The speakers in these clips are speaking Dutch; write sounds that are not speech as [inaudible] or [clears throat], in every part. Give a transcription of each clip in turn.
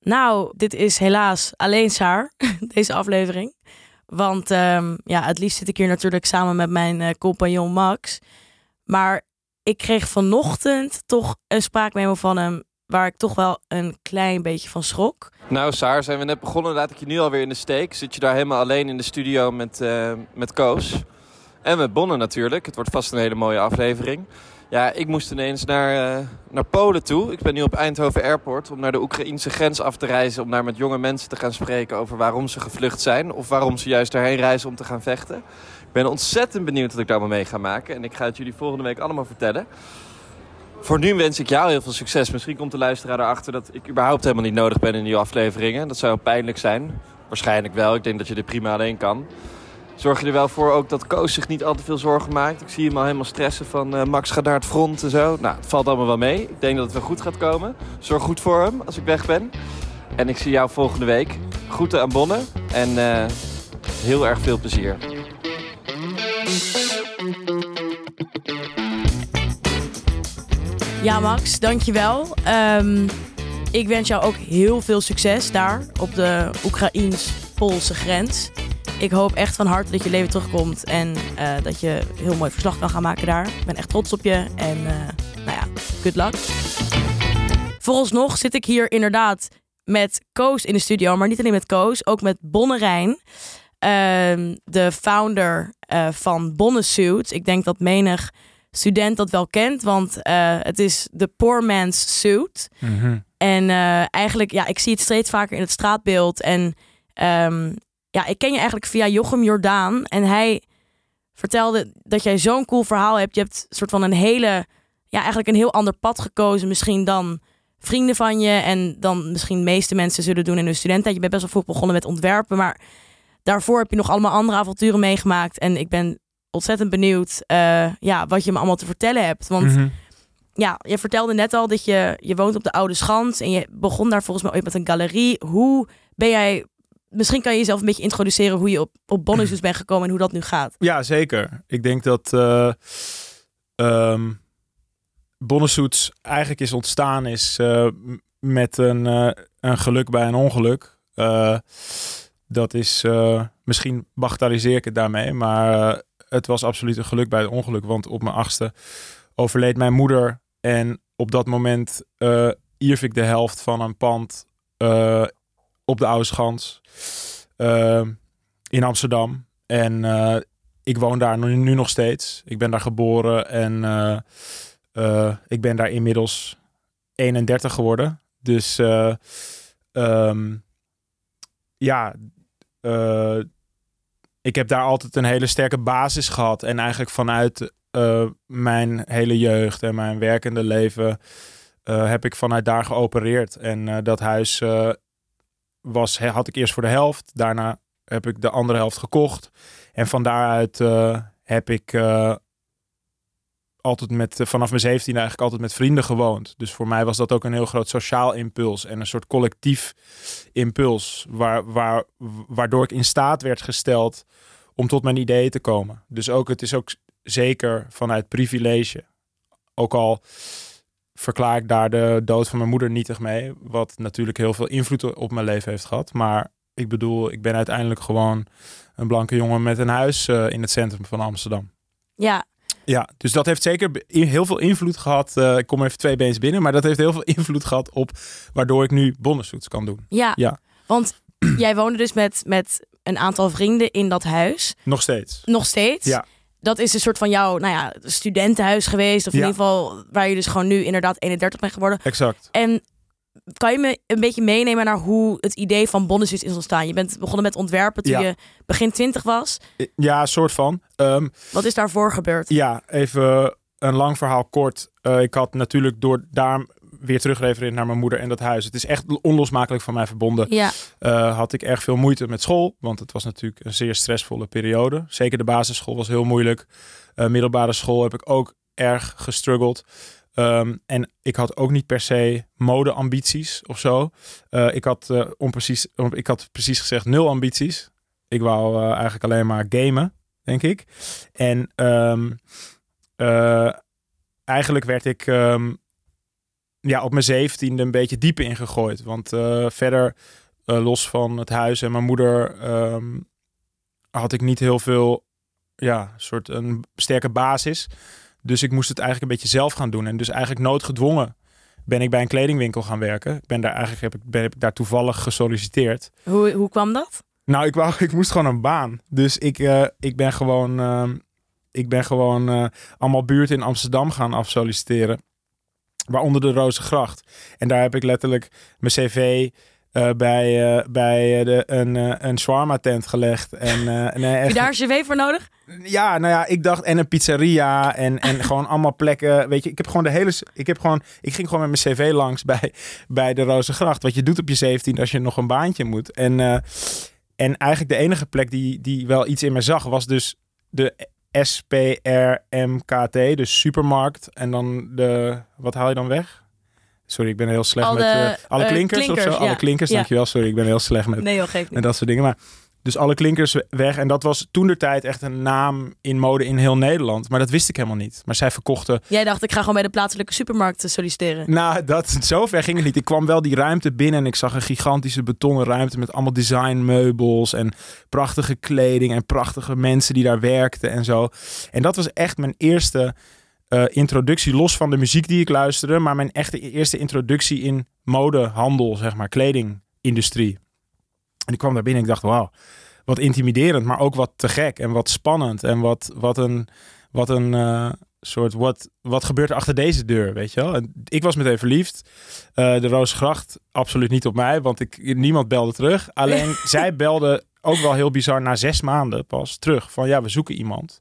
Nou, dit is helaas alleen Saar, [laughs] deze aflevering. Want ehm, ja, het liefst zit ik hier natuurlijk samen met mijn eh, compagnon Max. Maar ik kreeg vanochtend toch een spraakmemo van hem waar ik toch wel een klein beetje van schrok. Nou, Saar, zijn we net begonnen. Laat ik je nu alweer in de steek. Zit je daar helemaal alleen in de studio met, eh, met Koos. En met Bonne natuurlijk. Het wordt vast een hele mooie aflevering. Ja, ik moest ineens naar, uh, naar Polen toe. Ik ben nu op Eindhoven Airport om naar de Oekraïnse grens af te reizen. Om daar met jonge mensen te gaan spreken over waarom ze gevlucht zijn. Of waarom ze juist daarheen reizen om te gaan vechten. Ik ben ontzettend benieuwd wat ik daar mee ga maken. En ik ga het jullie volgende week allemaal vertellen. Voor nu wens ik jou heel veel succes. Misschien komt de luisteraar erachter dat ik überhaupt helemaal niet nodig ben in die afleveringen. Dat zou pijnlijk zijn. Waarschijnlijk wel. Ik denk dat je dit prima alleen kan. Zorg je er wel voor ook dat Koos zich niet al te veel zorgen maakt. Ik zie hem al helemaal stressen van uh, Max gaat naar het front en zo. Nou, het valt allemaal wel mee. Ik denk dat het wel goed gaat komen. Zorg goed voor hem als ik weg ben. En ik zie jou volgende week. Groeten aan Bonne en uh, heel erg veel plezier. Ja, Max, dankjewel. Um, ik wens jou ook heel veel succes daar op de Oekraïens-Poolse grens. Ik hoop echt van harte dat je leven terugkomt en uh, dat je heel mooi verslag kan gaan maken daar. Ik ben echt trots op je en uh, nou ja, good luck. Vooralsnog zit ik hier inderdaad met Koos in de studio, maar niet alleen met Koos, ook met Bonne Rijn, uh, de founder uh, van Bonne Suit. Ik denk dat menig student dat wel kent, want het is de poor man's suit. Mm -hmm. En eigenlijk, ja, ik zie het steeds vaker in het straatbeeld en um, ja, ik ken je eigenlijk via Jochem Jordaan. En hij vertelde dat jij zo'n cool verhaal hebt. Je hebt een soort van een hele, ja, eigenlijk een heel ander pad gekozen. Misschien dan vrienden van je. En dan misschien de meeste mensen zullen doen in hun studenten. Je bent best wel vroeg begonnen met ontwerpen. Maar daarvoor heb je nog allemaal andere avonturen meegemaakt. En ik ben ontzettend benieuwd uh, ja, wat je me allemaal te vertellen hebt. Want mm -hmm. ja, je vertelde net al dat je, je woont op de Oude Schans. En je begon daar volgens mij ooit met een galerie. Hoe ben jij misschien kan je jezelf een beetje introduceren hoe je op, op Bonnesus [clears throat] bent gekomen en hoe dat nu gaat. Ja, zeker. Ik denk dat uh, um, eigenlijk is ontstaan is uh, met een, uh, een geluk bij een ongeluk. dat is, misschien bagatelliseer ik het daarmee, maar het was absoluut een geluk bij het ongeluk. Want op mijn achtste overleed mijn moeder en op dat moment ierf ik de helft van een pand op de Oude Schans uh, in Amsterdam. En uh, ik woon daar nu, nog steeds. Ik ben daar geboren en uh, ik ben daar inmiddels 31 geworden. Dus um, ja, ik heb daar altijd een hele sterke basis gehad. En eigenlijk vanuit mijn hele jeugd en mijn werkende leven heb ik vanuit daar geopereerd. En dat huis was, had ik eerst voor de helft. Daarna heb ik de andere helft gekocht. En van daaruit uh, heb ik uh, altijd met, vanaf mijn 17 eigenlijk altijd met vrienden gewoond. Dus voor mij was dat ook een heel groot sociaal impuls en een soort collectief impuls. Waar, waar, waardoor ik in staat werd gesteld om tot mijn ideeën te komen. Dus ook, het is ook zeker vanuit privilege. Ook al verklaar ik daar de dood van mijn moeder nietig mee. Wat natuurlijk heel veel invloed op mijn leven heeft gehad. Maar ik bedoel, ik ben uiteindelijk gewoon een blanke jongen met een huis uh, in het centrum van Amsterdam. Ja. Ja, dus dat heeft zeker heel veel invloed gehad. Uh, ik kom even twee beens binnen, maar dat heeft heel veel [laughs] invloed gehad op waardoor ik nu bonnesuits kan doen. Ja, ja. want [clears throat] jij woonde dus met, met een aantal vrienden in dat huis. Nog steeds. Nog steeds? Ja dat is een soort van jouw nou ja, studentenhuis geweest. Of in ieder geval waar je dus gewoon nu inderdaad 31 bent geworden. Exact. En kan je me een beetje meenemen naar hoe het idee van Bonnesus is ontstaan? Je bent begonnen met ontwerpen toen je begin 20 was. Ja, soort van. Um, Wat is daarvoor gebeurd? Ja, even een lang verhaal kort. Uh, ik had natuurlijk door daar weer terugrefereren naar mijn moeder en dat huis. Het is echt onlosmakelijk van mij verbonden. Ja. Uh, had ik erg veel moeite met school, want het was natuurlijk een zeer stressvolle periode. Zeker de basisschool was heel moeilijk. Uh, middelbare school heb ik ook erg gestruggeld. Um, en ik had ook niet per se modeambities of zo. Uh, ik, had, uh, onprecies, ik had precies gezegd nul ambities. Ik wou uh, eigenlijk alleen maar gamen, denk ik. En um, eigenlijk werd ik um, ja, op mijn zeventiende een beetje dieper ingegooid. Want eh, verder, eh, los van het huis en mijn moeder, ehm, had ik niet heel veel, ja, soort een sterke basis. Dus ik moest het eigenlijk een beetje zelf gaan doen. En dus eigenlijk noodgedwongen ben ik bij een kledingwinkel gaan werken. Ik ben daar eigenlijk heb ik, ben, heb ik daar toevallig gesolliciteerd. Hoe, hoe kwam dat? Nou, ik, wou, [laughs] ik moest gewoon een baan. Dus ik, eh, ik ben gewoon, ehm, ik ben gewoon allemaal buurten in Amsterdam gaan afsolliciteren. Waaronder de Rozengracht. En daar heb ik letterlijk mijn cv eh, bij, eh, bij de, een, eh, een shawarma tent gelegd. En, eh, nee, [laughs] Heb je daar een cv voor nodig? ja, nou ja, ik dacht en een pizzeria en, en [laughs] gewoon allemaal plekken. Weet je, ik heb gewoon de hele, ik heb gewoon, ik ging gewoon met mijn cv langs bij, bij de Rozengracht. Wat je doet op je 17 als je nog een baantje moet. En, eh, en eigenlijk de enige plek die, die wel iets in me zag was dus de SPRMKT, dus supermarkt. En dan de, wat haal je dan weg? Sorry, ik ben heel slecht Al met de, eh, alle eh, klinkers, of klinkers, zo. Alle klinkers, Ja. dankjewel. Sorry, ik ben heel slecht met Nee joh, niet. dat soort dingen. Maar dus alle klinkers weg. En dat was toen de tijd echt een naam in mode in heel Nederland. Maar dat wist ik helemaal niet. Maar zij verkochten. Jij dacht, ik ga gewoon bij de plaatselijke supermarkt solliciteren. Nou, dat, [laughs] zover ging het niet. Ik kwam wel die ruimte binnen en ik zag een gigantische betonnen ruimte met allemaal designmeubels en prachtige kleding en prachtige mensen die daar werkten en zo. En dat was echt mijn eerste eh, introductie, los van de muziek die ik luisterde, maar mijn echte eerste introductie in modehandel, zeg maar, kledingindustrie. En ik kwam daar binnen en ik dacht, wauw, wat intimiderend, maar ook wat te gek en wat spannend en wat, wat een, wat een eh, soort, wat, wat gebeurt er achter deze deur, weet je wel? En ik was meteen verliefd. Eh, de Roosgracht, absoluut niet op mij, want ik, niemand belde terug. Alleen [laughs] zij belde ook wel heel bizar na zes maanden pas terug van ja, we zoeken iemand.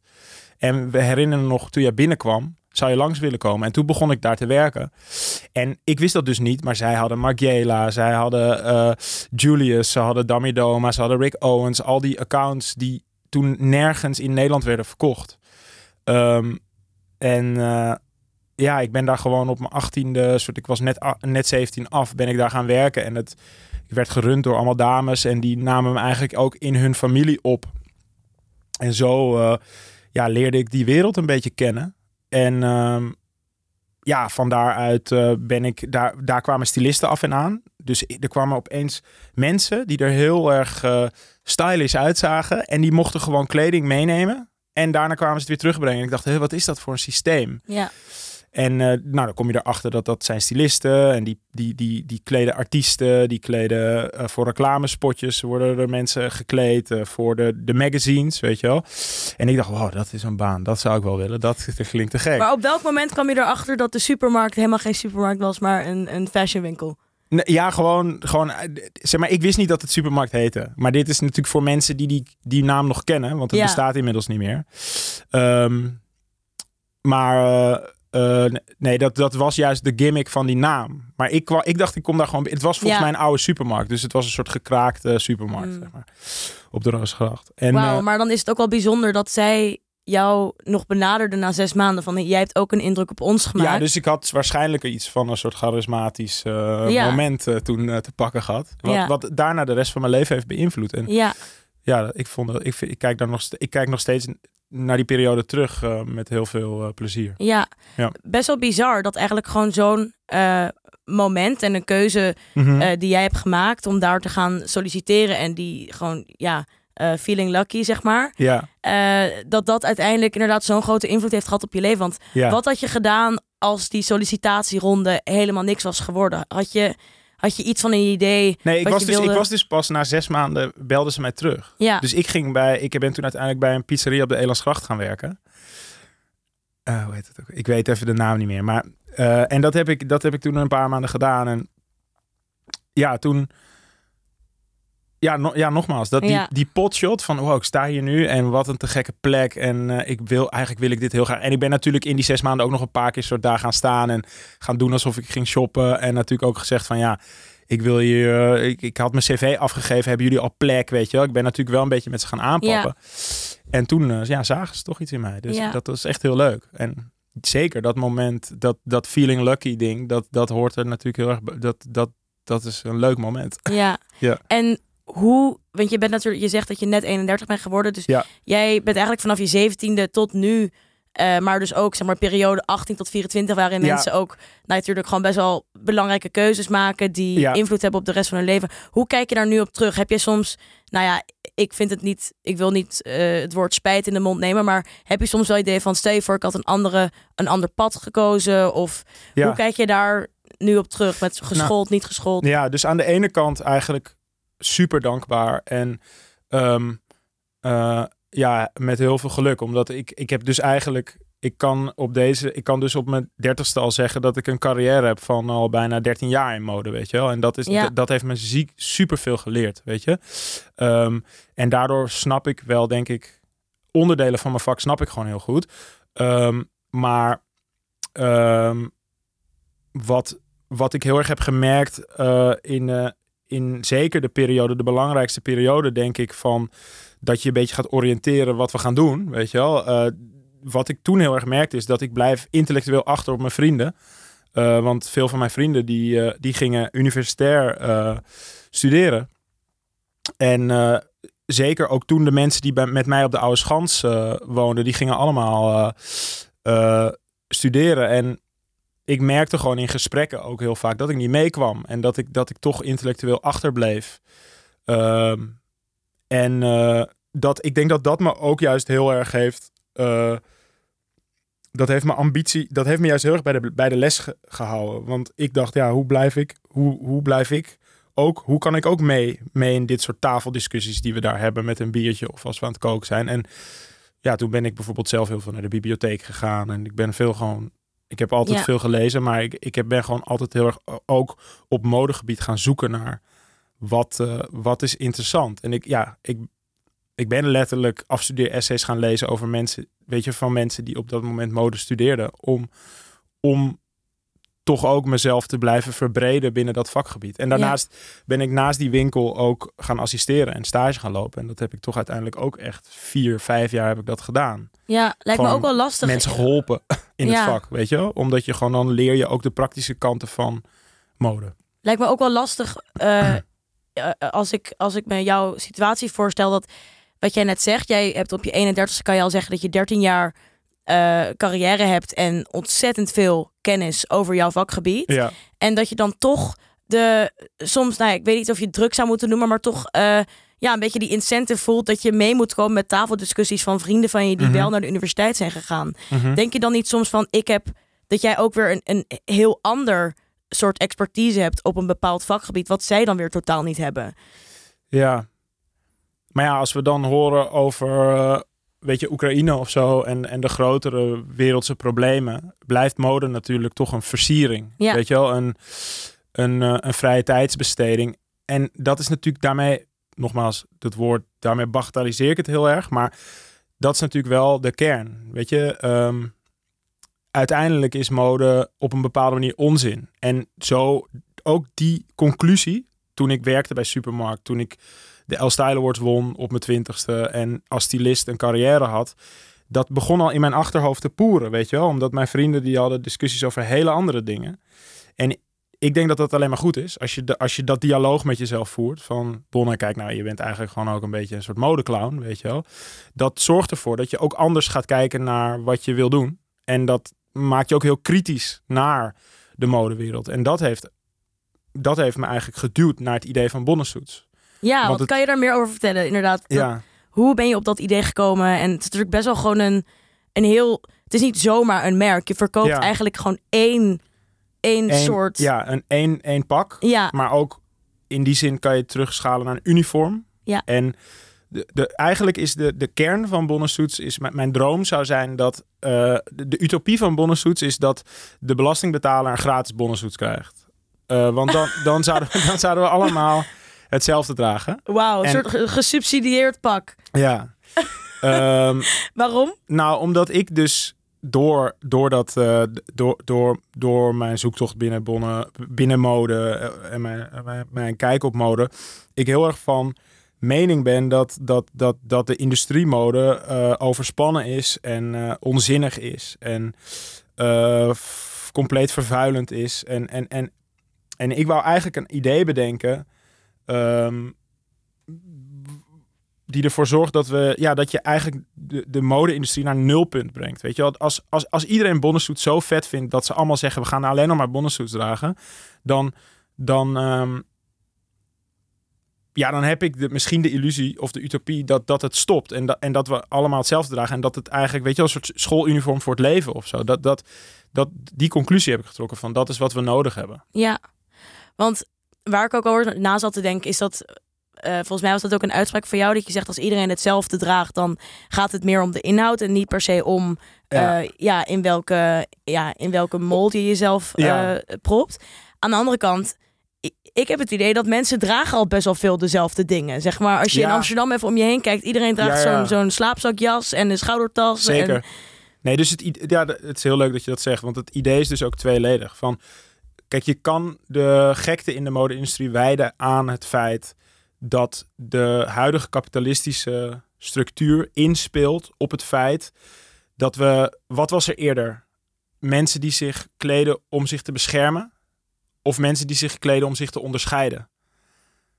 En we herinneren nog, toen jij binnenkwam, zou je langs willen komen. En toen begon ik daar te werken. En ik wist dat dus niet, maar zij hadden Margiela, zij hadden eh, Julius, ze hadden Dami Doma, ze hadden Rick Owens. Al die accounts die toen nergens in Nederland werden verkocht. Ehm, en eh, ja, ik ben daar gewoon op mijn achttiende, soort, ik was net, net 17 af, ben ik daar gaan werken. En het ik werd gerund door allemaal dames en die namen me eigenlijk ook in hun familie op. En zo eh, ja, leerde ik die wereld een beetje kennen. En ehm, ja, van daaruit eh, ben ik, daar, daar kwamen stylisten af en aan. Dus er kwamen opeens mensen die er heel erg eh, stylish uitzagen. En die mochten gewoon kleding meenemen. En daarna kwamen ze het weer terugbrengen. En ik dacht, wat is dat voor een systeem? Ja. En eh, nou, dan kom je erachter dat dat zijn stylisten. En die, die, die, die kleden artiesten. Die kleden eh, voor reclamespotjes. Worden er mensen gekleed. eh, voor de, de magazines, weet je wel. En ik dacht, wow, dat is een baan. Dat zou ik wel willen. Dat, dat klinkt te gek. Maar op welk moment kwam je erachter dat de supermarkt helemaal geen supermarkt was, maar een, een fashionwinkel? Ja, gewoon, gewoon, zeg maar, ik wist niet dat het supermarkt heette. Maar dit is natuurlijk voor mensen die die, die naam nog kennen, want het Ja. bestaat inmiddels niet meer. Ehm, maar eh, nee, dat, dat was juist de gimmick van die naam. Maar ik, ik dacht, ik kom daar gewoon. Het was volgens Ja. mij een oude supermarkt, dus het was een soort gekraakte supermarkt, Mm. zeg maar, op de Roosgracht. Wauw, eh, maar dan is het ook wel bijzonder dat zij jou nog benaderde na zes maanden. Van jij hebt ook een indruk op ons gemaakt. ja, dus ik had waarschijnlijk iets van een soort charismatisch eh, Ja. moment toen te pakken gehad. Wat, Ja. wat daarna de rest van mijn leven heeft beïnvloed. En ja, ja, ik, vond, ik, kijk daar nog, ik kijk nog steeds naar die periode terug eh, met heel veel eh, plezier. ja, Ja. best wel bizar dat eigenlijk gewoon zo'n eh, moment en een keuze Mhm. die jij hebt gemaakt om daar te gaan solliciteren en die gewoon, ja, feeling lucky, zeg maar. ja, dat dat uiteindelijk inderdaad zo'n grote invloed heeft gehad op je leven. Want ja. wat had je gedaan als die sollicitatieronde helemaal niks was geworden? Had je, had je iets van een idee? Nee, ik wat was, dus, ik was dus pas na zes maanden belden ze mij terug. Ja, Dus ik ging bij, ik ben toen uiteindelijk bij een pizzeria op de Elandsgracht gaan werken. Eh, hoe heet het ook? Ik weet even de naam niet meer. Maar, eh, en dat heb, ik, dat heb ik toen een paar maanden gedaan. En ja, toen... Ja, no- ja nogmaals, dat die, Ja. die potshot van wow, ik sta hier nu en wat een te gekke plek. En eh, ik wil, eigenlijk wil ik dit heel graag. En ik ben natuurlijk in die zes maanden ook nog een paar keer soort daar gaan staan en gaan doen alsof ik ging shoppen. En natuurlijk ook gezegd van ja, ik wil hier, eh, ik, ik had mijn cv afgegeven, hebben jullie al plek, weet je wel. Ik ben natuurlijk wel een beetje met ze gaan aanpakken. En toen eh, ja, zagen ze toch iets in mij. Dus Ja. dat was echt heel leuk. En zeker dat moment, dat, dat feeling lucky ding, dat, dat hoort er natuurlijk heel erg bij. Dat, dat, dat is een leuk moment. ja. Ja. En hoe, want je bent natuurlijk, je zegt dat je net 31 bent geworden. Dus Ja. jij bent eigenlijk vanaf je 17e tot nu, eh, maar dus ook zeg maar periode 18 tot 24, waarin Ja. mensen ook nou, natuurlijk gewoon best wel belangrijke keuzes maken die Ja. invloed hebben op de rest van hun leven. Hoe kijk je daar nu op terug? Heb je soms, nou ja, ik vind het niet, ik wil niet eh, het woord spijt in de mond nemen, maar heb je soms wel idee van, stel je voor, ik had een andere, een ander pad gekozen, of hoe kijk je daar nu op terug met geschoold, niet geschoold? Ja, dus aan de ene kant eigenlijk super dankbaar en ehm, eh, ja, met heel veel geluk. Omdat ik, ik heb dus eigenlijk, ik kan op deze, ik kan dus op mijn dertigste al zeggen dat ik een carrière heb van al bijna 13 jaar in mode, weet je wel. En dat, is, Ja. dat heeft me ziek super veel geleerd, weet je. Ehm, en daardoor snap ik wel, denk ik, onderdelen van mijn vak snap ik gewoon heel goed. Ehm, maar wat, wat ik heel erg heb gemerkt eh, in, eh, in zeker de periode, de belangrijkste periode, denk ik, van dat je een beetje gaat oriënteren wat we gaan doen, weet je wel. Eh, wat ik toen heel erg merkte is dat ik blijf intellectueel achter op mijn vrienden. Eh, want veel van mijn vrienden die, eh, die gingen universitair studeren. En zeker ook toen de mensen die bij, met mij op de Oude Schans woonden, die gingen allemaal studeren. En ik merkte gewoon in gesprekken ook heel vaak dat ik niet meekwam. En dat ik, dat ik toch intellectueel achterbleef. Ehm, en eh, dat, ik denk dat dat me ook juist heel erg heeft... eh, dat heeft mijn ambitie, dat heeft me juist heel erg bij de, bij de les ge- gehouden. Want ik dacht, ja, hoe blijf ik, hoe, hoe blijf ik ook, hoe kan ik ook mee, mee in dit soort tafeldiscussies die we daar hebben met een biertje of als we aan het koken zijn. En ja, toen ben ik bijvoorbeeld zelf heel veel naar de bibliotheek gegaan en ik ben veel gewoon, ik heb altijd Ja. veel gelezen, maar ik, ik ben gewoon altijd heel erg o- ook op modegebied gaan zoeken naar wat, eh, wat is interessant. En ik, ja, ik, ik ben letterlijk afstudeer-essays gaan lezen over mensen, weet je, van mensen die op dat moment mode studeerden, om, om toch ook mezelf te blijven verbreden binnen dat vakgebied. En daarnaast ben ik naast die winkel ook gaan assisteren en stage gaan lopen. En dat heb ik toch uiteindelijk ook echt vier, vijf jaar heb ik dat gedaan. Ja, lijkt me ook wel lastig. Mensen geholpen [laughs] in Ja. het vak, weet je wel? Omdat je gewoon dan leer je ook de praktische kanten van mode. Lijkt me ook wel lastig eh, [clears throat] eh, als, ik, als ik me jouw situatie voorstel. Dat wat jij net zegt, jij hebt op je 31ste kan je al zeggen dat je 13 jaar eh, carrière hebt en ontzettend veel kennis over jouw vakgebied. Ja, En dat je dan toch de soms, nou ja, ik weet niet of je het druk zou moeten noemen, maar toch eh, ja, een beetje die incentive voelt dat je mee moet komen met tafeldiscussies van vrienden van je die Mhm. wel naar de universiteit zijn gegaan. Mhm. Denk je dan niet soms van, ik heb dat jij ook weer een, een heel ander soort expertise hebt op een bepaald vakgebied, wat zij dan weer totaal niet hebben? ja. Maar ja, als we dan horen over, eh, weet je, Oekraïne of zo en, en de grotere wereldse problemen, blijft mode natuurlijk toch een versiering. Ja. Weet je wel, een, een, eh, een vrije tijdsbesteding. En dat is natuurlijk daarmee, nogmaals, dat woord, daarmee bagatelliseer ik het heel erg, maar dat is natuurlijk wel de kern. Weet je, ehm, uiteindelijk is mode op een bepaalde manier onzin. En zo ook die conclusie, toen ik werkte bij Supermarkt, toen ik de El Style won op mijn twintigste en als stylist een carrière had, dat begon al in mijn achterhoofd te poeren, weet je wel. Omdat mijn vrienden die hadden discussies over hele andere dingen. En ik denk dat dat alleen maar goed is. Als je, de, als je dat dialoog met jezelf voert. Van, Bonne, kijk nou, je bent eigenlijk gewoon ook een beetje een soort modeclown, weet je wel. Dat zorgt ervoor dat je ook anders gaat kijken naar wat je wil doen. En dat maakt je ook heel kritisch naar de modewereld. En dat heeft, dat heeft me eigenlijk geduwd naar het idee van Bonnesuits. Ja, Want wat het- kan je daar meer over vertellen? Inderdaad, dat- hoe ben je op dat idee gekomen? En het is natuurlijk best wel gewoon een, een heel, het is niet zomaar een merk. Je verkoopt Ja. eigenlijk gewoon één, één Eén- soort, ja een één, één pak. ja, Maar ook in die zin kan je het terugschalen naar een uniform. Ja. En de, de, eigenlijk is de, de kern van Bonnesuits, is mijn, mijn droom zou zijn dat eh, de, de utopie van Bonnesuits is dat de belastingbetaler een gratis Bonnesuits krijgt. Eh, want dan, dan, zouden, [laughs] dan zouden we allemaal hetzelfde dragen. wauw, een En- soort ge- gesubsidieerd pak. Ja. [laughs] Ehm, Waarom? nou, omdat ik dus door, door, dat, eh, door, door, door mijn zoektocht binnen, bonnen, binnen mode eh, en mijn, en mijn, mijn kijk op mode, ik heel erg van mening ben dat, dat, dat, dat de industriemode eh, overspannen is en eh, onzinnig is en eh, compleet vervuilend is. En, en, en, en ik wou eigenlijk een idee bedenken. Ehm, die ervoor zorgt dat we, ja, dat je eigenlijk de, de mode-industrie naar nulpunt brengt. Weet je wel, als, als, als iedereen bonnensuit zo vet vindt dat ze allemaal zeggen: we gaan alleen nog maar bonnensuits dragen, dan, dan, ehm, ja, dan heb ik de, misschien de illusie of de utopie dat, dat het stopt en dat, en dat we allemaal hetzelfde dragen en dat het eigenlijk, weet je wel, een soort schooluniform voor het leven of zo. Dat, dat, dat, die conclusie heb ik getrokken van dat is wat we nodig hebben. Ja, want waar ik ook over na zat te denken is dat eh, volgens mij was dat ook een uitspraak van jou dat je zegt als iedereen hetzelfde draagt, dan gaat het meer om de inhoud en niet per se om Ja. ja. ja, in, welke, ja, in welke mold je jezelf Ja. eh, propt. Aan de andere kant, ik, heb het idee dat mensen dragen al best wel veel dezelfde dingen. Zeg maar, als je in. Amsterdam even om je heen kijkt, iedereen draagt Ja, ja. zo'n zo'n slaapzakjas en een schoudertas. Zeker. En, Nee, dus het, ja, het is heel leuk dat je dat zegt, want het idee is dus ook tweeledig. Van, kijk, je kan de gekte in de mode-industrie wijden aan het feit dat de huidige kapitalistische structuur inspeelt op het feit dat we, wat was er eerder? Mensen die zich kleden om zich te beschermen of mensen die zich kleden om zich te onderscheiden?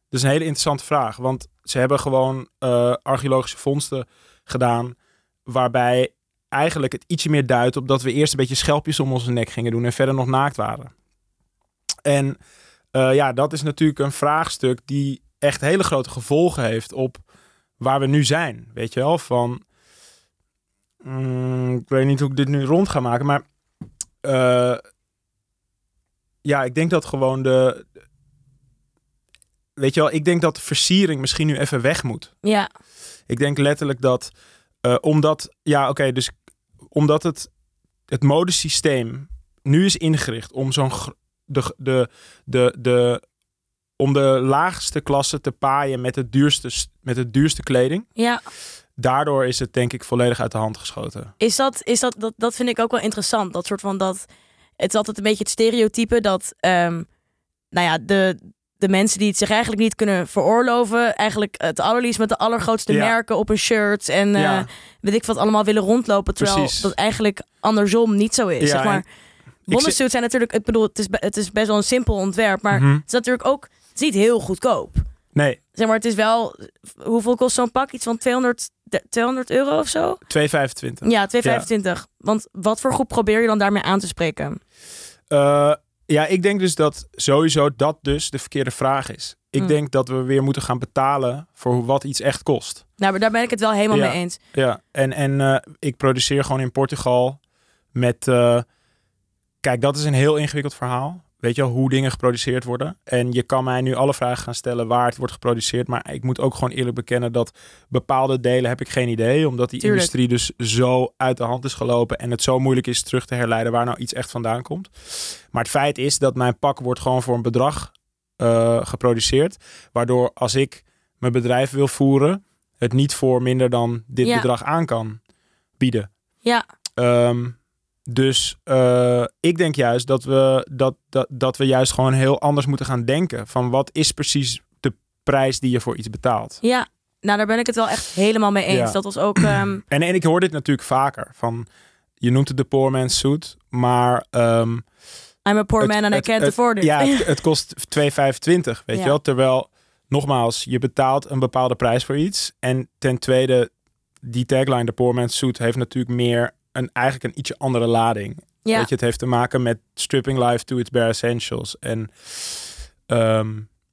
Dat is een hele interessante vraag, want ze hebben gewoon eh, archeologische vondsten gedaan waarbij eigenlijk het ietsje meer duidt op dat we eerst een beetje schelpjes om onze nek gingen doen en verder nog naakt waren. En eh, ja, dat is natuurlijk een vraagstuk die echt hele grote gevolgen heeft op waar we nu zijn. Weet je wel, van... mm, ik weet niet hoe ik dit nu rond ga maken, maar... eh, ja, ik denk dat gewoon de... Weet je wel, ik denk dat de versiering misschien nu even weg moet. ja, Ik denk letterlijk dat eh, omdat, ja, oké, dus omdat het, het modesysteem nu is ingericht om zo'n de, de, de, de, om de laagste klasse te paaien met het duurste, met het duurste kleding. ja. Daardoor is het denk ik volledig uit de hand geschoten. Is dat, is dat, dat, dat vind ik ook wel interessant. Dat soort van dat. Het is altijd een beetje het stereotype dat. ehm, nou ja, de, de mensen die het zich eigenlijk niet kunnen veroorloven. eigenlijk het allerliefst met de allergrootste Ja. merken op een shirt. en eh, Ja. weet ik wat allemaal willen rondlopen. Terwijl Precies. dat eigenlijk andersom niet zo is. Ja, zeg maar. en Bonnensuits zijn natuurlijk. Ik bedoel, het is, het is best wel een simpel ontwerp. Maar Mhm. het is natuurlijk ook. Het is niet heel goedkoop. Nee, Zeg maar, het is wel. Hoeveel kost zo'n pak? Iets van 200, 200 euro of zo? 2,25. Ja, 2,25. Want wat voor groep probeer je dan daarmee aan te spreken? Eh, ja, ik denk dus dat sowieso dat dus de verkeerde vraag is. Ik Hmm. denk dat we weer moeten gaan betalen voor wat iets echt kost. Nou, maar daar ben ik het wel helemaal Ja. mee eens. Ja, en, en eh, ik produceer gewoon in Portugal met... eh, kijk, dat is een heel ingewikkeld verhaal. Weet je wel, hoe dingen geproduceerd worden. En je kan mij nu alle vragen gaan stellen waar het wordt geproduceerd. Maar ik moet ook gewoon eerlijk bekennen dat bepaalde delen heb ik geen idee. Omdat die Tuurlijk. industrie dus zo uit de hand is gelopen. En het zo moeilijk is terug te herleiden waar nou iets echt vandaan komt. Maar het feit is dat mijn pak wordt gewoon voor een bedrag eh, geproduceerd. Waardoor als ik mijn bedrijf wil voeren, het niet voor minder dan dit Ja. bedrag aan kan bieden. Ja, Ehm, dus eh, ik denk juist dat we, dat, dat, dat we juist gewoon heel anders moeten gaan denken. Van wat is precies de prijs die je voor iets betaalt? ja. Nou, daar ben ik het wel echt helemaal mee eens. Ja. Dat was ook... ehm, [clears throat] En, en ik hoor dit natuurlijk vaker. Van, je noemt het de poor man's suit, maar ehm, I'm a poor Het- man and I can't het- afford it. ja, het, [laughs] het kost 2,25, weet Ja. je wel? Terwijl, nogmaals, je betaalt een bepaalde prijs voor iets. En ten tweede, die tagline, de poor man's suit, heeft natuurlijk meer een, eigenlijk een ietsje andere lading. ja. Weet je, het heeft te maken met stripping life to its bare essentials. En ehm,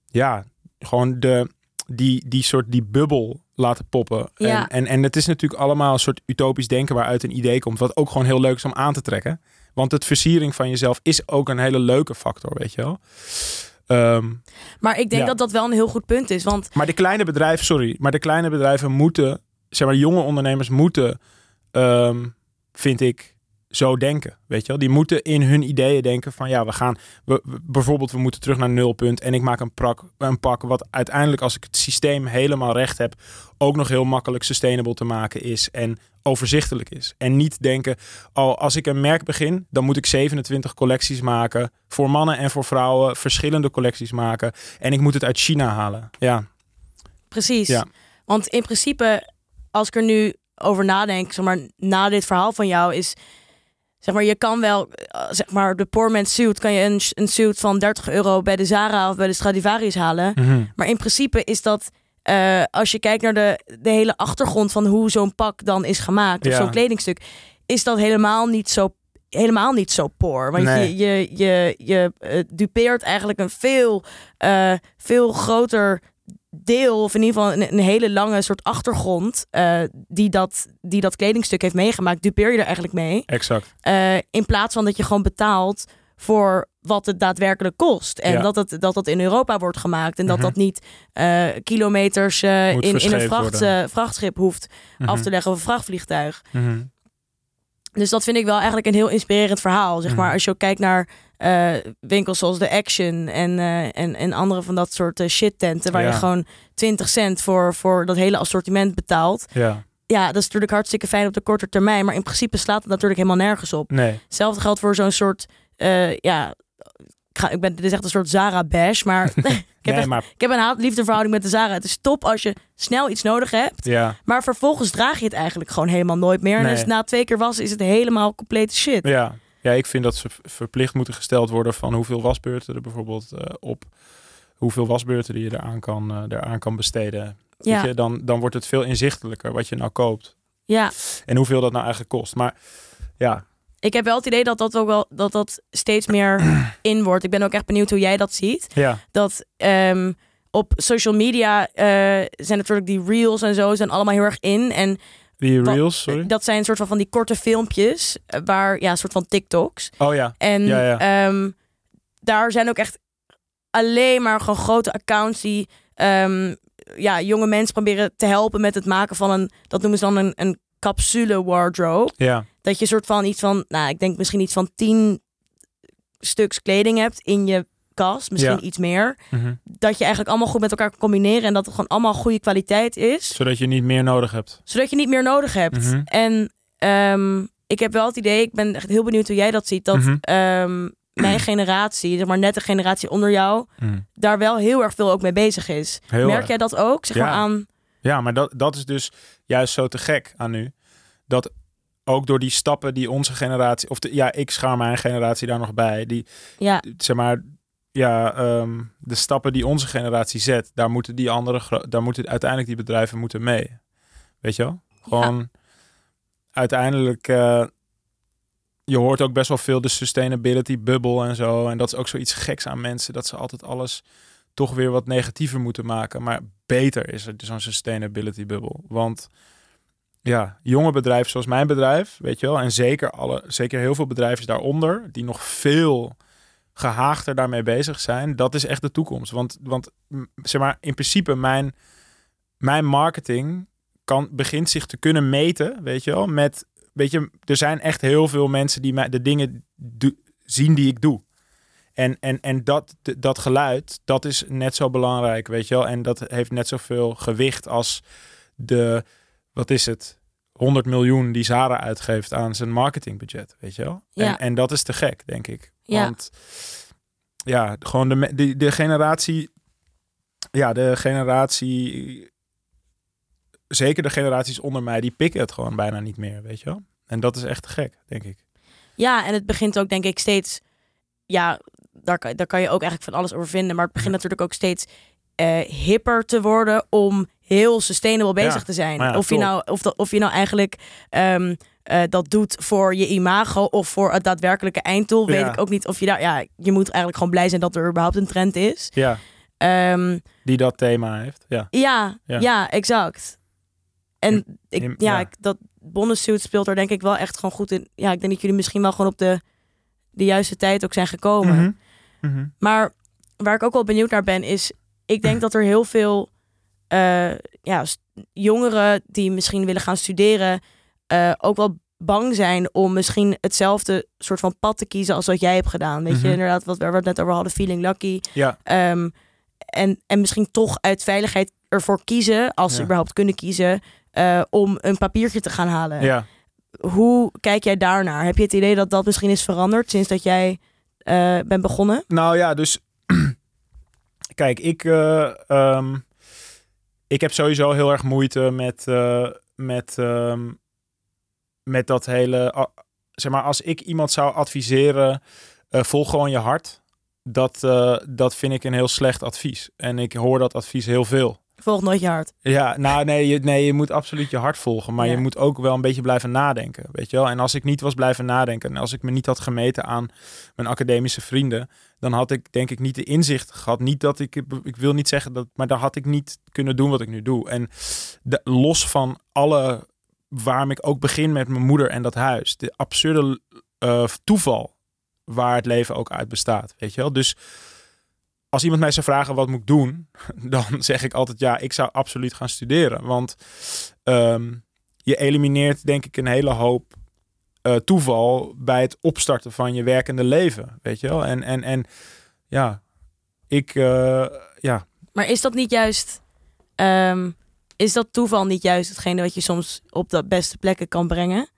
ja, gewoon de, die, die soort die bubbel laten poppen. Ja. En, en, en het is natuurlijk allemaal een soort utopisch denken waaruit een idee komt. Wat ook gewoon heel leuk is om aan te trekken. Want het versiering van jezelf is ook een hele leuke factor, weet je wel. Ehm, Maar ik denk Ja. dat dat wel een heel goed punt is. Want maar de kleine bedrijven, sorry, maar de kleine bedrijven moeten, zeg maar, jonge ondernemers moeten, ehm, vind ik, zo denken. Weet je wel, die moeten in hun ideeën denken van ja, we gaan, we, we- bijvoorbeeld, we moeten terug naar nulpunt en ik maak een, prak, een pak wat uiteindelijk, als ik het systeem helemaal recht heb, ook nog heel makkelijk sustainable te maken is en overzichtelijk is. En niet denken, oh, als ik een merk begin, dan moet ik 27 collecties maken voor mannen en voor vrouwen, verschillende collecties maken en ik moet het uit China halen. Ja. precies. Ja. Want in principe, als ik er nu over nadenk, zeg maar, na dit verhaal van jou, is zeg maar, je kan wel, eh, zeg maar, de poor man's suit, kan je een, een suit van 30 euro bij de Zara of bij de Stradivarius halen. Mhm. Maar in principe is dat eh, als je kijkt naar de, de hele achtergrond van hoe zo'n pak dan is gemaakt, of Ja. zo'n kledingstuk, is dat helemaal niet zo, helemaal niet zo poor. Want Nee. je, je, je, je eh, dupeert eigenlijk een veel, veel groter deel, of in ieder geval een, een hele lange soort achtergrond, eh, die, dat, die dat kledingstuk heeft meegemaakt, dupeer je er eigenlijk mee. Exact. Eh, in plaats van dat je gewoon betaalt voor wat het daadwerkelijk kost. En Ja. dat, het, dat dat in Europa wordt gemaakt. En dat Mhm. dat niet eh, kilometers in, in een vracht, vrachtschip hoeft af Mhm. te leggen of een vrachtvliegtuig. Mhm. Dus dat vind ik wel eigenlijk een heel inspirerend verhaal. Zeg maar, als je ook kijkt naar eh, winkels zoals de Action en, eh, en, en andere van dat soort eh, shit tenten, waar Ja. je gewoon 20 cent voor, voor dat hele assortiment betaalt. Ja, Ja, dat is natuurlijk hartstikke fijn op de korte termijn, maar in principe slaat het natuurlijk helemaal nergens op. nee. Hetzelfde geldt voor zo'n soort, ja, ik, ga, ik ben, dit is echt een soort Zara-bash, maar [laughs] ik, heb nee, echt- maar ik heb een haat-liefdeverhouding met de Zara. Het is top als je snel iets nodig hebt, ja, maar vervolgens draag je het eigenlijk gewoon helemaal nooit meer. En dus na twee keer wassen is het helemaal complete shit. ja. Ja, ik vind dat ze verplicht moeten gesteld worden van hoeveel wasbeurten er bijvoorbeeld eh, op. Hoeveel wasbeurten die je eraan kan, eh, eraan kan besteden. Weet Ja, je, dan, dan wordt het veel inzichtelijker wat je nou koopt. ja. En hoeveel dat nou eigenlijk kost. Maar ja, Ik heb wel het idee dat dat ook wel dat dat steeds meer [clears throat] in wordt. Ik ben ook echt benieuwd hoe jij dat ziet. ja, Dat ehm, op social media eh, zijn natuurlijk die reels en zo zijn allemaal heel erg in. En die reels, sorry. dat zijn een soort van, van die korte filmpjes eh, waar ja, een soort van TikToks. Oh ja, En Ja, ja. ehm, daar zijn ook echt alleen maar gewoon grote accounts die ehm, ja, jonge mensen proberen te helpen met het maken van een, dat noemen ze dan een, een capsule wardrobe. ja, Dat je soort van iets van, nou, ik denk misschien iets van tien stuks kleding hebt in je kast, misschien Ja. iets meer. mhm. Dat je eigenlijk allemaal goed met elkaar kan combineren en dat het gewoon allemaal goede kwaliteit is, zodat je niet meer nodig hebt. zodat je niet meer nodig hebt. Mhm. En ehm, ik heb wel het idee, ik ben echt heel benieuwd hoe jij dat ziet, dat Mhm. ehm, mijn [clears throat] generatie, zeg maar net de generatie onder jou, daar wel heel erg veel ook mee bezig is. Heel Merk erg. jij dat ook? Zeg Ja. maar aan. Ja, maar dat, dat is dus juist zo te gek aan nu. Dat ook door die stappen die onze generatie, of de, ja, ik schaar mijn generatie daar nog bij, die Ja, zeg maar, ja, ehm, de stappen die onze generatie zet, daar moeten die andere, daar moeten uiteindelijk die bedrijven moeten mee. Weet je wel? Gewoon uiteindelijk, eh, je hoort ook best wel veel de sustainability bubble en zo. En dat is ook zoiets geks aan mensen, dat ze altijd alles toch weer wat negatiever moeten maken. Maar beter is er zo'n sustainability bubble. Want ja, jonge bedrijven zoals mijn bedrijf, weet je wel, en zeker, alle, zeker heel veel bedrijven daaronder, die nog veel gehaagder daarmee bezig zijn, dat is echt de toekomst. Want, want zeg maar, in principe mijn, mijn marketing kan, begint zich te kunnen meten, weet je wel, met, weet je, er zijn echt heel veel mensen die de dingen zien die ik doe. En, en, en dat, dat geluid, dat is net zo belangrijk, weet je wel. En dat heeft net zoveel gewicht als de, wat is het, 100 miljoen die Zara uitgeeft aan zijn marketingbudget, weet je wel. Ja. En, en dat is te gek, denk ik. Ja. Want ja, gewoon de, de, de generatie, ja, de generatie, zeker de generaties onder mij, die pikken het gewoon bijna niet meer, weet je wel. En dat is echt te gek, denk ik. ja, en het begint ook denk ik steeds, ja, daar daar kan je ook eigenlijk van alles over vinden, maar het begint natuurlijk ook steeds eh, hipper te worden om heel sustainable bezig Ja, te zijn. ja, of, je nou, of, dat, of je nou eigenlijk ehm, eh, dat doet voor je imago of voor het daadwerkelijke einddoel, weet ik ook niet of je daar, ja, je moet eigenlijk gewoon blij zijn dat er überhaupt een trend is. Ja, Ehm, die dat thema heeft. Ja, Ja, Ja. exact. En ik, ja, ja. Ik, dat Bonnesuit speelt er denk ik wel echt gewoon goed in. Ja, ik denk dat jullie misschien wel gewoon op de, de juiste tijd ook zijn gekomen. Mhm. Mhm. Maar waar ik ook wel benieuwd naar ben, is... Ik denk dat er heel veel eh, ja, jongeren die misschien willen gaan studeren... eh, ook wel bang zijn om misschien hetzelfde soort van pad te kiezen als wat jij hebt gedaan. Weet je, Mhm. inderdaad, wat waar we het net over hadden, feeling lucky. Ja, Ehm, en, en misschien toch uit veiligheid ervoor kiezen, als ze überhaupt kunnen kiezen, eh, om een papiertje te gaan halen. ja. Hoe kijk jij daarnaar? Heb je het idee dat dat misschien is veranderd sinds dat jij eh, bent begonnen? Nou ja, dus kijk, ik, eh, ehm, ik heb sowieso heel erg moeite met, eh, met, ehm, met dat hele. zeg maar, als ik iemand zou adviseren, eh, volg gewoon je hart. Dat, dat vind ik een heel slecht advies. En ik hoor dat advies heel veel. Volg nooit je hart. Ja, nou nee je, nee, je moet absoluut je hart volgen. Maar Ja. je moet ook wel een beetje blijven nadenken. Weet je wel? En als ik niet was blijven nadenken. En als ik me niet had gemeten aan mijn academische vrienden. Dan had ik denk ik niet de inzicht gehad. Niet dat ik. Ik wil niet zeggen dat. Maar dan had ik niet kunnen doen wat ik nu doe. En de, los van alle. Waarom ik ook begin met mijn moeder en dat huis. De absurde eh, toeval. Waar het leven ook uit bestaat. Weet je wel? Dus als iemand mij zou vragen wat moet ik doen, [laughs] dan zeg ik altijd ja, ik zou absoluut gaan studeren. Want ehm, je elimineert denk ik een hele hoop eh, toeval bij het opstarten van je werkende leven, weet je wel? En, en, en ja, ik, eh, ja, Maar is dat niet juist... ehm, is dat toeval niet juist hetgene wat je soms op de beste plekken kan brengen?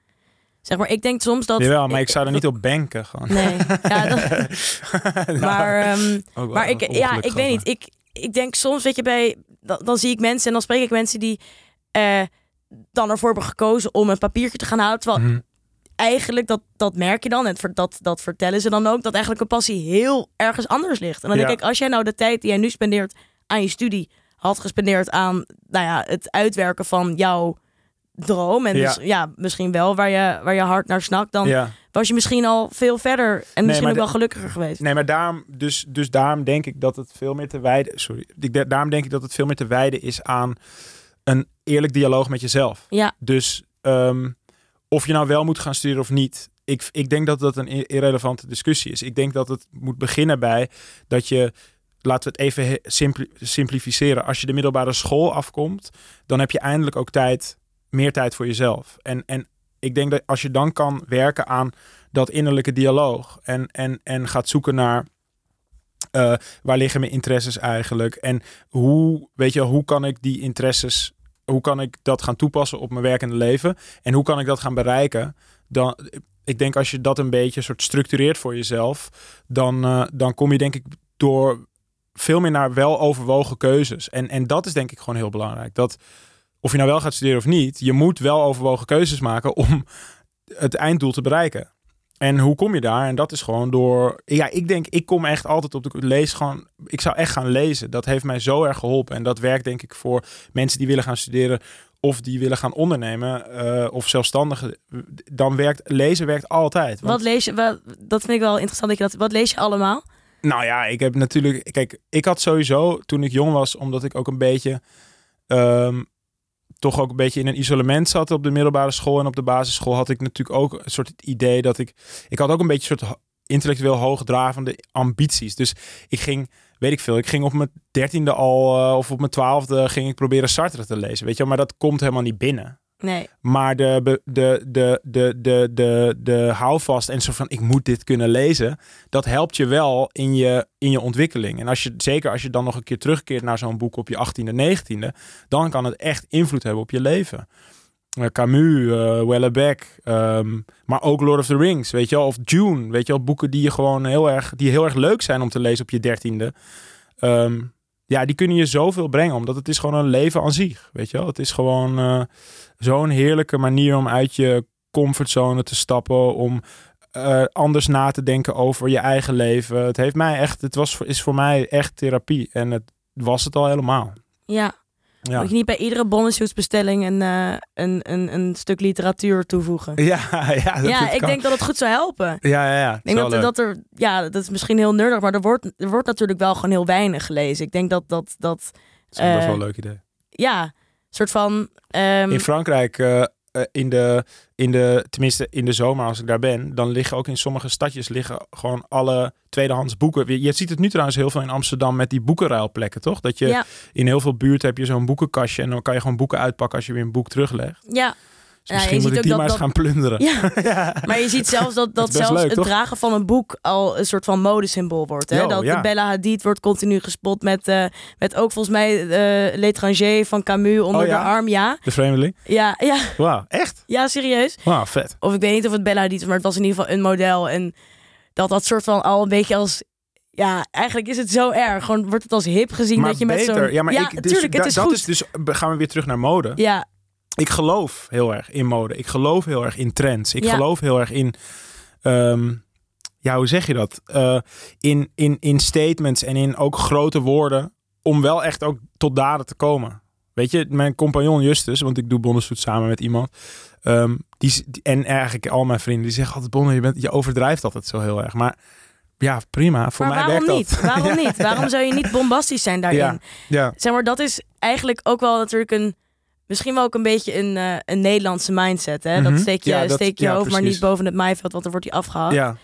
Zeg maar, ik denk soms dat... jawel, maar ik zou er niet op banken gewoon. Nee, ja, [laughs] dat, Nou, maar... ehm, Maar ik, ja, ik weet niet. Ik, ik denk soms, weet je, bij, dan, dan zie ik mensen en dan spreek ik mensen die eh, dan ervoor hebben gekozen om een papiertje te gaan houden. Terwijl Mhm. eigenlijk, dat, dat merk je dan, en dat, dat vertellen ze dan ook, dat eigenlijk een passie heel ergens anders ligt. En dan Ja. denk ik, als jij nou de tijd die jij nu spendeert aan je studie, had gespendeerd aan nou ja, het uitwerken van jouw droom. En Ja. dus ja, misschien wel waar je, waar je hart naar snakt. Dan Ja. was je misschien al veel verder en misschien ook wel gelukkiger geweest. Nee, maar daarom, dus, dus daarom denk ik dat het veel meer te wijden. Sorry. Ik, daarom denk ik dat het veel meer te wijden is aan een eerlijk dialoog met jezelf. Ja. Dus ehm, of je nou wel moet gaan studeren of niet. Ik, ik denk dat dat een irrelevante discussie is. Ik denk dat het moet beginnen bij dat je. Laten we het even simpli- simplificeren. Als je de middelbare school afkomt, dan heb je eindelijk ook tijd, meer tijd voor jezelf. En, en ik denk dat als je dan kan werken aan dat innerlijke dialoog en, en, en gaat zoeken naar eh, waar liggen mijn interesses eigenlijk en hoe, weet je, hoe kan ik die interesses, hoe kan ik dat gaan toepassen op mijn werkende leven en hoe kan ik dat gaan bereiken? Dan, ik denk als je dat een beetje soort structureert voor jezelf, dan, eh, dan kom je denk ik door veel meer naar wel overwogen keuzes. En, en dat is denk ik gewoon heel belangrijk. Dat of je nou wel gaat studeren of niet, je moet wel overwogen keuzes maken om het einddoel te bereiken. En hoe kom je daar? En dat is gewoon door. Ja, ik denk, ik kom echt altijd op de lees gewoon. Ik zou echt gaan lezen. Dat heeft mij zo erg geholpen. En dat werkt denk ik voor mensen die willen gaan studeren of die willen gaan ondernemen eh, of zelfstandigen. Dan werkt lezen werkt altijd. Want- Wat lees je? Wat, dat vind ik wel interessant. Dat je dat, wat lees je allemaal? Nou ja, ik heb natuurlijk. Kijk, ik had sowieso toen ik jong was, omdat ik ook een beetje. ehm, toch ook een beetje in een isolement zat op de middelbare school en op de basisschool had ik natuurlijk ook een soort idee dat ik. Ik had ook een beetje een soort intellectueel hoogdravende ambities. Dus ik ging, weet ik veel, ik ging op mijn dertiende al eh, of op mijn twaalfde ging ik proberen Sartre te lezen. Weet je, wel, maar dat komt helemaal niet binnen. Nee. Maar de, de, de, de, de, de, houvast en zo van ik moet dit kunnen lezen, dat helpt je wel in je, in je ontwikkeling. En als je, zeker als je dan nog een keer terugkeert naar zo'n boek op je 18e, 19e, dan kan het echt invloed hebben op je leven. Eh, Camus, ehm, maar ook Lord of the Rings, weet je wel, of Dune, weet je wel, boeken die je gewoon heel erg, die heel erg leuk zijn om te lezen op je dertiende. Ehm, ja, die kunnen je zoveel brengen, omdat het is gewoon een leven aan zich, weet je wel. Het is gewoon eh, zo'n heerlijke manier om uit je comfortzone te stappen, om eh, anders na te denken over je eigen leven. Het heeft mij echt, het was, is voor mij echt therapie en het was het al helemaal. Ja. Ja. Moet je niet bij iedere bonnenshootsbestelling een, eh, een, een, een stuk literatuur toevoegen? [laughs] Ja, ja, dat, ja, ik kan. denk dat het goed zou helpen. Ja, ja, ja. Ik denk dat, dat er, ja, dat is misschien heel nerdig, maar er wordt, er wordt natuurlijk wel gewoon heel weinig gelezen. Ik denk dat dat, dat dat is best wel eh, een leuk idee. ja, soort van. ehm, In Frankrijk, eh, eh, in, de, in de, tenminste in de zomer als ik daar ben, dan liggen ook in sommige stadjes liggen gewoon alle tweedehands boeken. Je ziet het nu trouwens heel veel in Amsterdam met die boekenruilplekken, toch? Dat je ja, in heel veel buurten heb je zo'n boekenkastje en dan kan je gewoon boeken uitpakken als je weer een boek teruglegt. ja, Dus Ja, je misschien die dat- maar eens gaan plunderen. [laughs] ja. Maar je ziet zelfs dat, [laughs] dat zelfs leuk, het toch? dragen van een boek al een soort van modesymbool wordt. Hè? Dat ja. Bella Hadid wordt continu gespot met, eh, met ook volgens mij eh L'étranger van Camus onder Oh, de arm. Ja, De Vreemdeling? ja, ja, Wauw, echt? ja, serieus. Wauw, vet. Of ik weet niet of het Bella Hadid is, maar het was in ieder geval een model. En dat dat soort van al een beetje als... Ja, eigenlijk is het zo erg. Gewoon wordt het als hip gezien maar dat je met zo'n... Ja, maar ik, dus, tuurlijk, het da- is dat goed. is dus, gaan we weer terug naar mode. Ja, Ik geloof heel erg in mode. Ik geloof heel erg in trends. Ik Ja. geloof heel erg in. ehm, ja, hoe zeg je dat? Eh, in, in, in statements en in ook grote woorden om wel echt ook tot daden te komen. Weet je, mijn compagnon Justus, want ik doe Bonnesvoet samen met iemand. ehm, die, en eigenlijk al mijn vrienden, die zeggen altijd, Bonne, je, bent, je overdrijft altijd zo heel erg. Maar ja, prima. Voor maar mij waarom werkt niet? dat. Waarom [laughs] Ja, niet? Waarom zou je niet bombastisch zijn daarin? Ja. Ja, Zeg maar, dat is eigenlijk ook wel natuurlijk een... Misschien wel ook een beetje een, eh, een Nederlandse mindset. Hè? Mhm. Dat steek je, Ja, dat- steek je ja, hoofd maar niet boven het maaiveld, want dan wordt hij afgehakt. ja.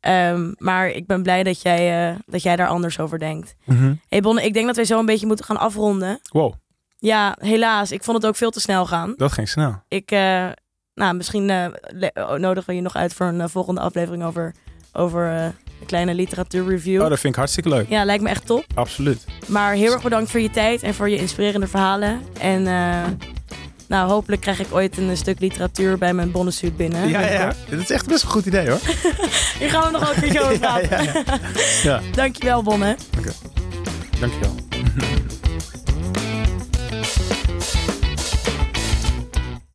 Ehm, maar ik ben blij dat jij, eh, dat jij daar anders over denkt. Mhm. hey Bonne, ik denk dat wij zo een beetje moeten gaan afronden. Wow, Ja, helaas. Ik vond het ook veel te snel gaan. dat ging snel. Ik, eh, nou, misschien oh, nodigen we je nog uit voor een volgende aflevering over, over een kleine literatuurreview. Oh, dat vind ik hartstikke leuk. Ja, lijkt me echt top. Absoluut. Maar heel erg bedankt voor je tijd en voor je inspirerende verhalen. En eh, nou, hopelijk krijg ik ooit een stuk literatuur bij mijn bonnesuit binnen. Ja, ja. Dit is echt best een goed idee hoor. [laughs] Hier gaan we nog ook een keer over [laughs] Ja, praten. ja, ja. [laughs] Ja. Dankjewel, Bonne. Dankjewel.